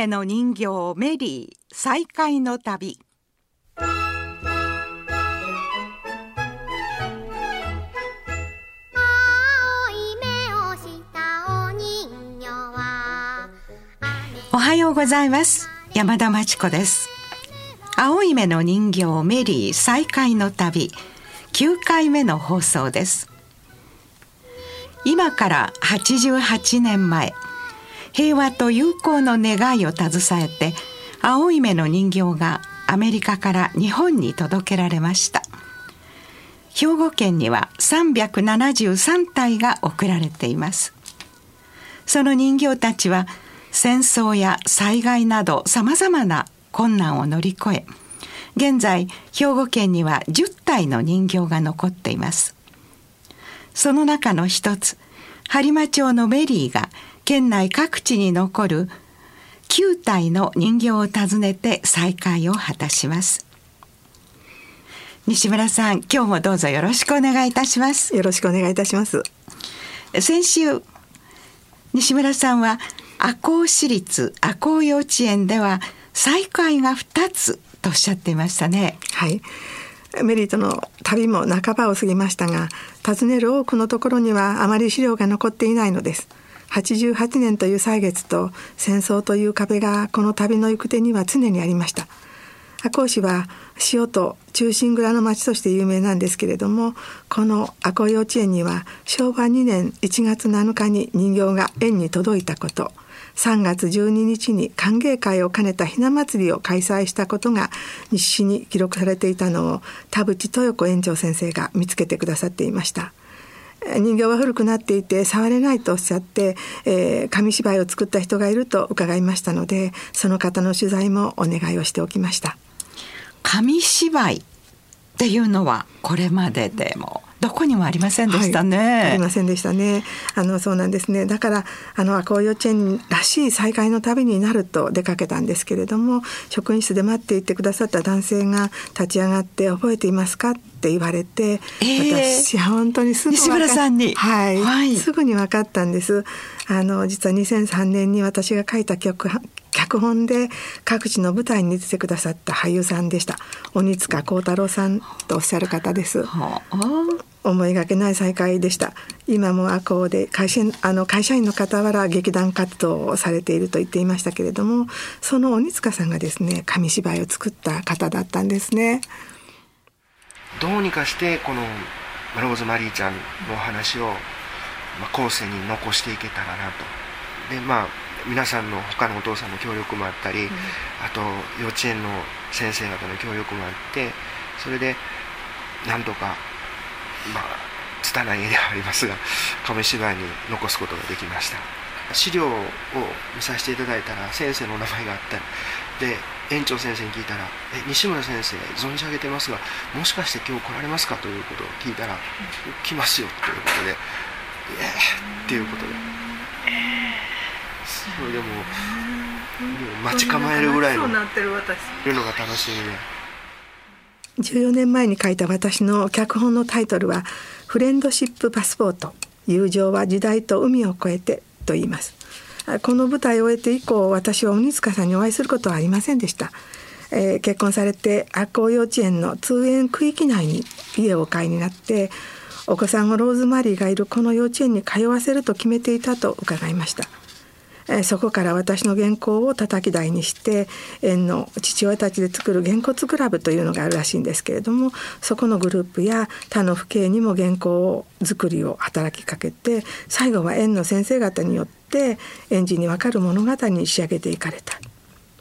目の人形メリー再会の旅。おはようございます。山田真知子です。青い目の人形メリー再会の旅。9回目の放送です。今から88年前。平和と友好の願いを携えて青い目の人形がアメリカから日本に届けられました。兵庫県には373体が送られています。その人形たちは戦争や災害などさまざまな困難を乗り越え現在兵庫県には10体の人形が残っています。その中の一つ播磨町のメリーが県内各地に残る9体の人形を訪ねて再会を果たします。西村さん今日もどうぞよろしくお願いいたします。よろしくお願いいたします。先週西村さんは赤穂市立赤穂幼稚園では再会が2つとおっしゃっていましたね。はい。メリーとの旅も半ばを過ぎましたが訪ねる多くのところにはあまり資料が残っていないのです88年という歳月と戦争という壁がこの旅の行く手には常にありました赤穂市は塩と中心蔵の町として有名なんですけれどもこの赤穂幼稚園には昭和2年1月7日に人形が園に届いたこと3月12日に歓迎会を兼ねたひな祭りを開催したことが日誌に記録されていたのを田淵豊子園長先生が見つけてくださっていました。人形は古くなっていて触れないとおっしゃって、えー、紙芝居を作った人がいると伺いましたのでその方の取材もお願いをしておきました。紙芝居っていうのはこれまででもどこにもありませんでしたね、はい、ありませんでしたね。あのそうなんですね。だからあの赤穂幼稚園らしい再会の旅になると出かけたんですけれども職員室で待っていてくださった男性が立ち上がって覚えていますか？って言われて、えー、私本当にすぐ西村さんに、はい、はい、すぐに分かったんです。あの実は2003年に私が書いた曲脚本で各地の舞台に出てくださった俳優さんでした。鬼塚幸太郎さんとおっしゃる方です。はあ。思いがけない再会でした。今も赤穂で会社あの会社員の傍ら劇団活動をされていると言っていましたけれどもその鬼塚さんがですね紙芝居を作った方だったんですね。どうにかしてこのローズマリーちゃんの話を、まあ、後世に残していけたらなと。でまあ皆さんの他のお父さんの協力もあったり、うん、あと幼稚園の先生方の協力もあってそれでなんとかまあ拙い絵ではありますが紙芝居に残すことができました。資料を見させていただいたら先生の名前があったで園長先生に聞いたら「え西村先生存じ上げてますがもしかして今日来られますか?」ということを聞いたら「来ますよ」ということで「えー、っていうことでそれでももう待ち構えるぐらいのいるのが楽しみで。14年前に書いた私の脚本のタイトルは「フレンドシップパスポート友情は時代と海を越えて」と言います。この舞台を終えて以降私は鬼塚さんにお会いすることはありませんでした、えー、結婚されて赤穂幼稚園の通園区域内に家をお買いになってお子さんをローズマリーがいるこの幼稚園に通わせると決めていたと伺いましたえそこから私の原稿を叩き台にして園の父親たちで作るげんこつクラブというのがあるらしいんですけれどもそこのグループや他の父兄にも原稿を作りを働きかけて最後は園の先生方によって園児に分かる物語に仕上げていかれた。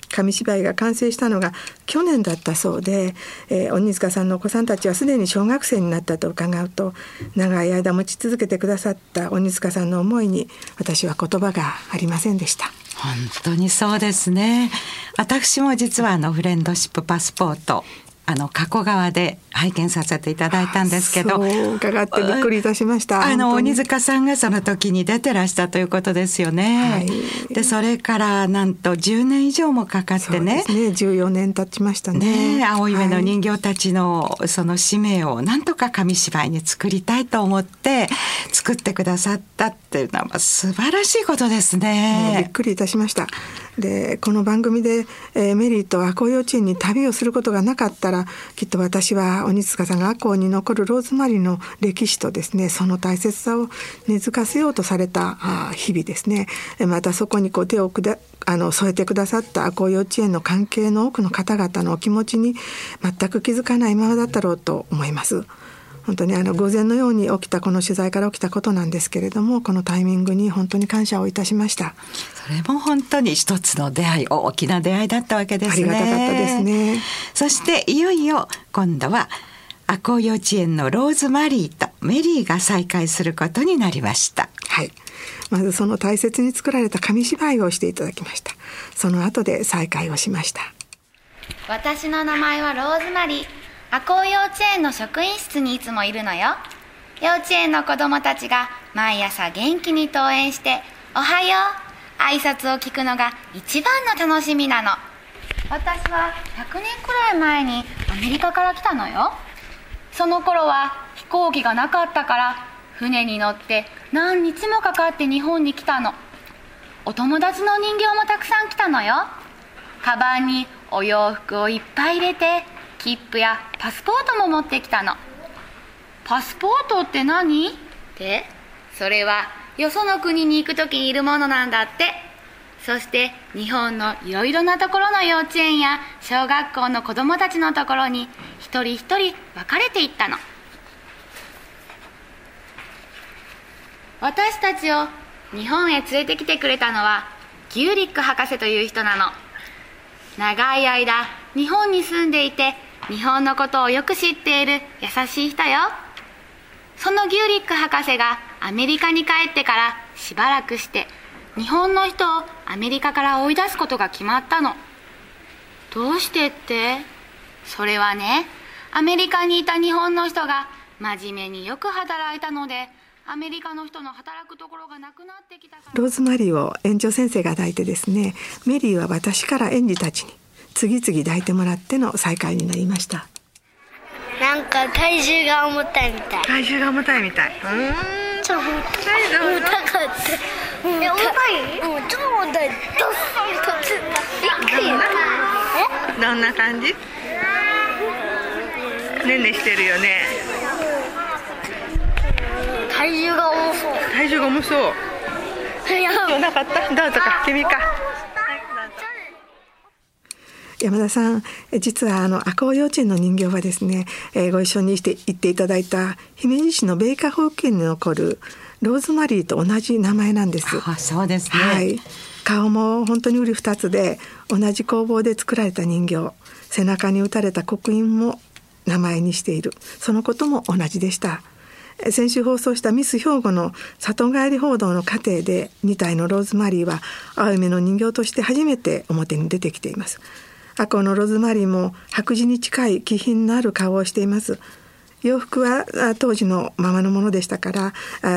紙芝居が完成したのが去年だったそうで、えー、鬼塚さんのお子さんたちはすでに小学生になったと伺うと長い間持ち続けてくださった鬼塚さんの思いに私は言葉がありませんでした。本当にそうですね私も実はあのフレンドシップパスポートあの加古川で拝見させていただいたんですけど伺ってびっくりいたしました。あの鬼塚さんがその時に出てらしたということですよね、はい、でそれからなんと10年以上もかかってね。ね。14年経ちましたね。ね青い目の人形たちのその使命をなんとか紙芝居に作りたいと思って作作ってくださったっていうのは素晴らしいことですね。びっくりいたしました。でこの番組で、えー、メリーと赤穂幼稚園に旅をすることがなかったらきっと私は鬼塚さんが赤穂に残るローズマリーの歴史とですねその大切さを根付かせようとされたあ日々ですねまたそこにこう手をくだあの添えてくださった赤穂幼稚園の関係の多くの方々のお気持ちに全く気づかないままだったろうと思います。本当にあの偶然のように起きたこの取材から起きたことなんですけれどもこのタイミングに本当に感謝をいたしました。それも本当に一つの出会い大きな出会いだったわけですね。ありがたかったですね。そしていよいよ今度は赤穂幼稚園のローズマリーとメリーが再会することになりました。はい。まずその大切に作られた紙芝居をしていただきました。その後で再会をしました。私の名前はローズマリー赤穂幼稚園の職員室にいつもいるのよ。幼稚園の子供たちが毎朝元気に登園して「おはよう」挨拶を聞くのが一番の楽しみなの。私は100年くらい前にアメリカから来たのよ。その頃は飛行機がなかったから船に乗って何日もかかって日本に来たの。お友達の人形もたくさん来たのよ。カバンにお洋服をいっぱい入れて切符やパスポートも持ってきたの。パスポートって何？ってそれはよその国に行く時にいるものなんだって。そして日本のいろいろなところの幼稚園や小学校の子供たちのところに一人一人分かれていったの。私たちを日本へ連れてきてくれたのはギューリック博士という人なの。長い間日本に住んでいて日本のことをよく知っている優しい人よ。そのギューリック博士がアメリカに帰ってからしばらくして日本の人をアメリカから追い出すことが決まったの。どうしてってそれはねアメリカにいた日本の人が真面目によく働いたのでアメリカの人の働くところがなくなってきたローズマリーを園長先生が抱いてですねメリーは私から園児たちに次々抱いてもらっての再会になりました。なんか体重が重たいみたい。体重が重たいみたい。うん。超重たい。重たかった。重たいうん超重たい。ドッとつびっくりえどんな感じ？ねんねしてるよね。体重が重そう。体重が重そう。いや。なかった？どうぞか君か山田さん実はあの赤穂幼稚園の人形はですね、えー、ご一緒にして行っていただいた姫路市の米花保育園に残るローズマリーと同じ名前なんです。あそうですね、はい、顔も本当に瓜二つで同じ工房で作られた人形背中に打たれた刻印も名前にしているそのことも同じでした。先週放送したミス兵庫の里帰り報道の過程で2体のローズマリーは青梅の人形として初めて表に出てきています。赤のロズマリーも白磁に近い気品のある顔をしています。洋服は当時のままのものでしたから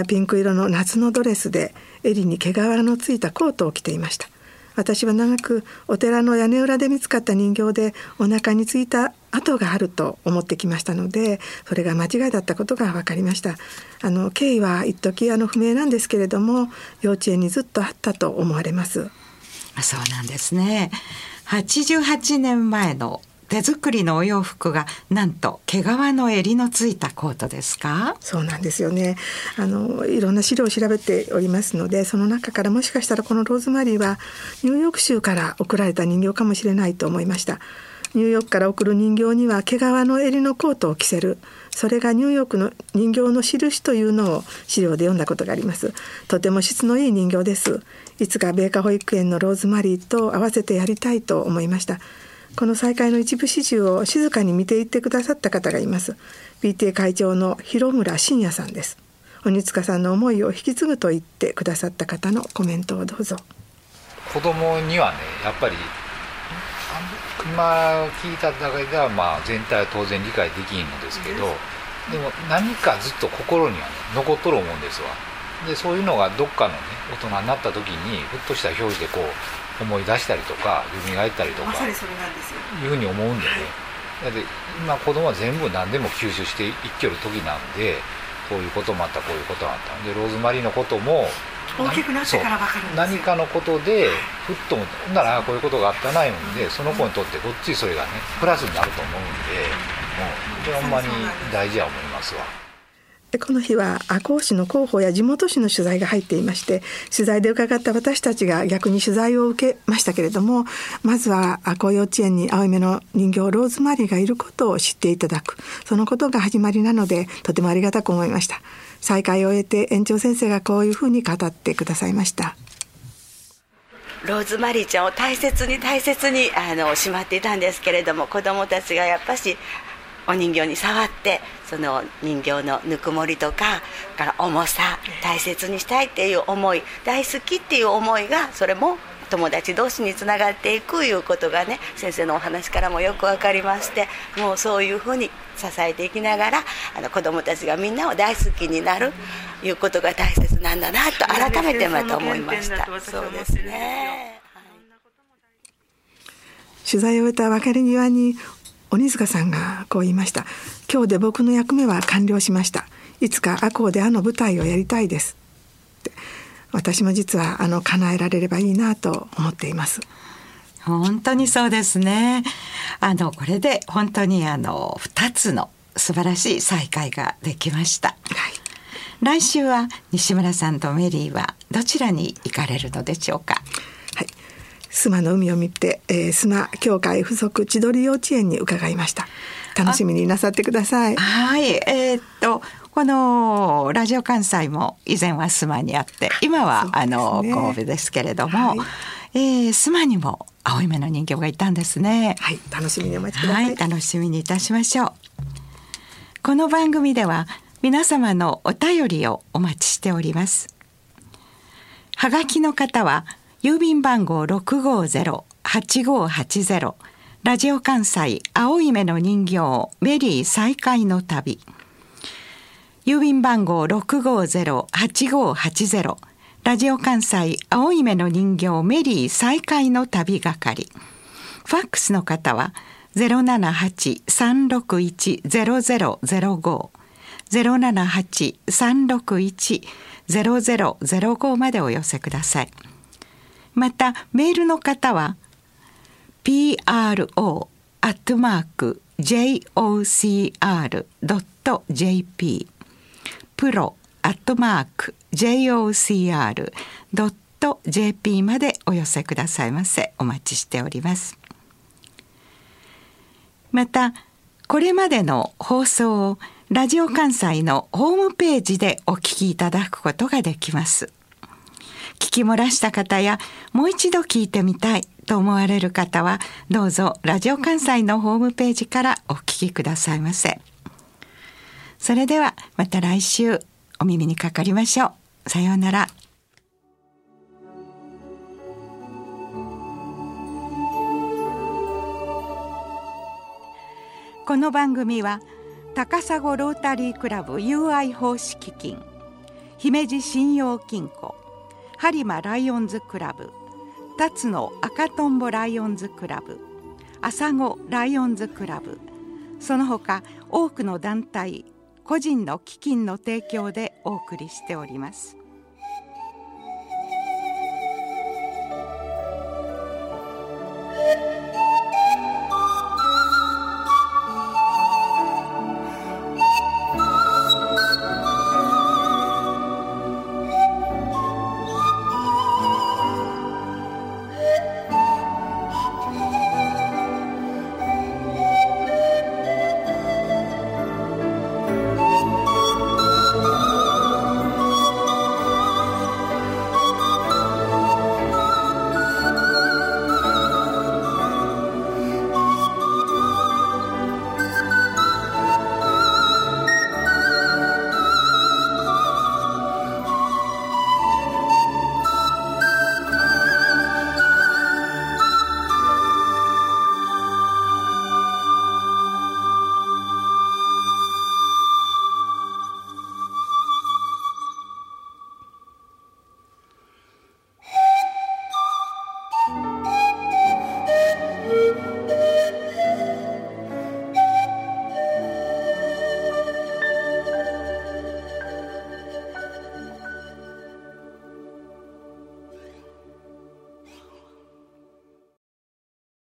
ピンク色の夏のドレスで襟に毛皮のついたコートを着ていました。私は長くお寺の屋根裏で見つかった人形でお腹についた跡があると思ってきましたのでそれが間違いだったことが分かりました。あの経緯は一時あの不明なんですけれども幼稚園にずっとあったと思われます。そうなんですね。88年前の手作りのお洋服がなんと毛皮の襟のついたコートですか？そうなんですよね。あのいろんな資料を調べておりますのでその中からもしかしたらこのローズマリーはニューヨーク州から送られた人形かもしれないと思いました。ニューヨークから送る人形には毛皮の襟のコートを着せるそれがニューヨークの人形の印というのを資料で読んだことがあります。とても質のいい人形です。いつか米花保育園のローズマリーと合わせてやりたいと思いました。この再会の一部始終を静かに見ていってくださった方がいます。PTA 会長の広村真也さんです。鬼塚さんの思いを引き継ぐと言ってくださった方のコメントをどうぞ。子供にはねやっぱり今聞いただけではまあ全体は当然理解できんのですけど、でも何かずっと心にはね残っとる思うんですわでそういうのがどっかのね大人になった時にふっとした表示でこう思い出したりとか蘇ったりとかいうふうに思うんでね。だって今子供は全部何でも吸収していきよる時なんでこういうこともあったこういうこともあった。でローズマリーのことも大きくなってから分かる何かのことでふっと思ってほんならこういうことがあったないん。でその子にとってごっついそれがねプラスになると思うんでもうほんまに大事や思いますわ。でこの日は赤穂市の広報や地元紙の取材が入っていまして取材で伺った私たちが逆に取材を受けましたけれどもまずは赤穂幼稚園に青い目の人形ローズマリーがいることを知っていただく。そのことが始まりなのでとてもありがたく思いました。再会を終えて園長先生がこういうふうに語ってくださいました。ローズマリーちゃんを大切に大切にあのしまっていたんですけれども子どもたちがやっぱしお人形に触ってその人形のぬくもりとかから重さ大切にしたいっていう思い大好きっていう思いがそれも友達同士につながっていくいうことがね先生のお話からもよく分かりましてもうそういうふうに支えていきながらあの子どもたちがみんなを大好きになるいうことが大切なんだなと改めてまた思いました。そうですね。取材を終えた別れ際に鬼塚さんがこう言いました。今日で僕の役目は完了しました。いつか赤穂であの舞台をやりたいです。って。私も実はあの叶えられればいいなと思っています。本当にそうですね。あのこれで本当にあの2つの素晴らしい再会ができました、はい、来週は西村さんとメリーはどちらに行かれるのでしょうか。はい須磨の海を見て、えー、須磨協会附属千鳥幼稚園に伺いました。楽しみになさってください。はい。えー、っとこのラジオ関西も以前は須磨にあって今は、ね、あの神戸ですけれども、はい、えー、須磨にも青い目の人形がいたんですね。はい。楽しみにお待ちください、はい、楽しみにいたしましょう。この番組では皆様のお便りをお待ちしております。はがきの方は郵便番号650-8580ラジオ関西青い目の人形メリー再会の旅。郵便番号650-8580ラジオ関西青い目の人形メリー再会の旅係。ファックスの方は078-361-0005 078-361-0005までお寄せください。またメールの方は pro アットマーク jocr.jp プロアットマーク jocr.jp までお寄せくださいませ。お待ちしております。またこれまでの放送をラジオ関西のホームページでお聞きいただくことができます。聞き漏らした方やもう一度聞いてみたいと思われる方はどうぞラジオ関西のホームページからお聞きくださいませ。それではまた来週お耳にかかりましょう。さようなら。この番組は高砂ロータリークラブ UI 奉仕基金姫路信用金庫播磨ライオンズクラブ。辰野赤とんぼライオンズクラブ。朝子ライオンズクラブ。その他多くの団体個人の基金の提供でお送りしております。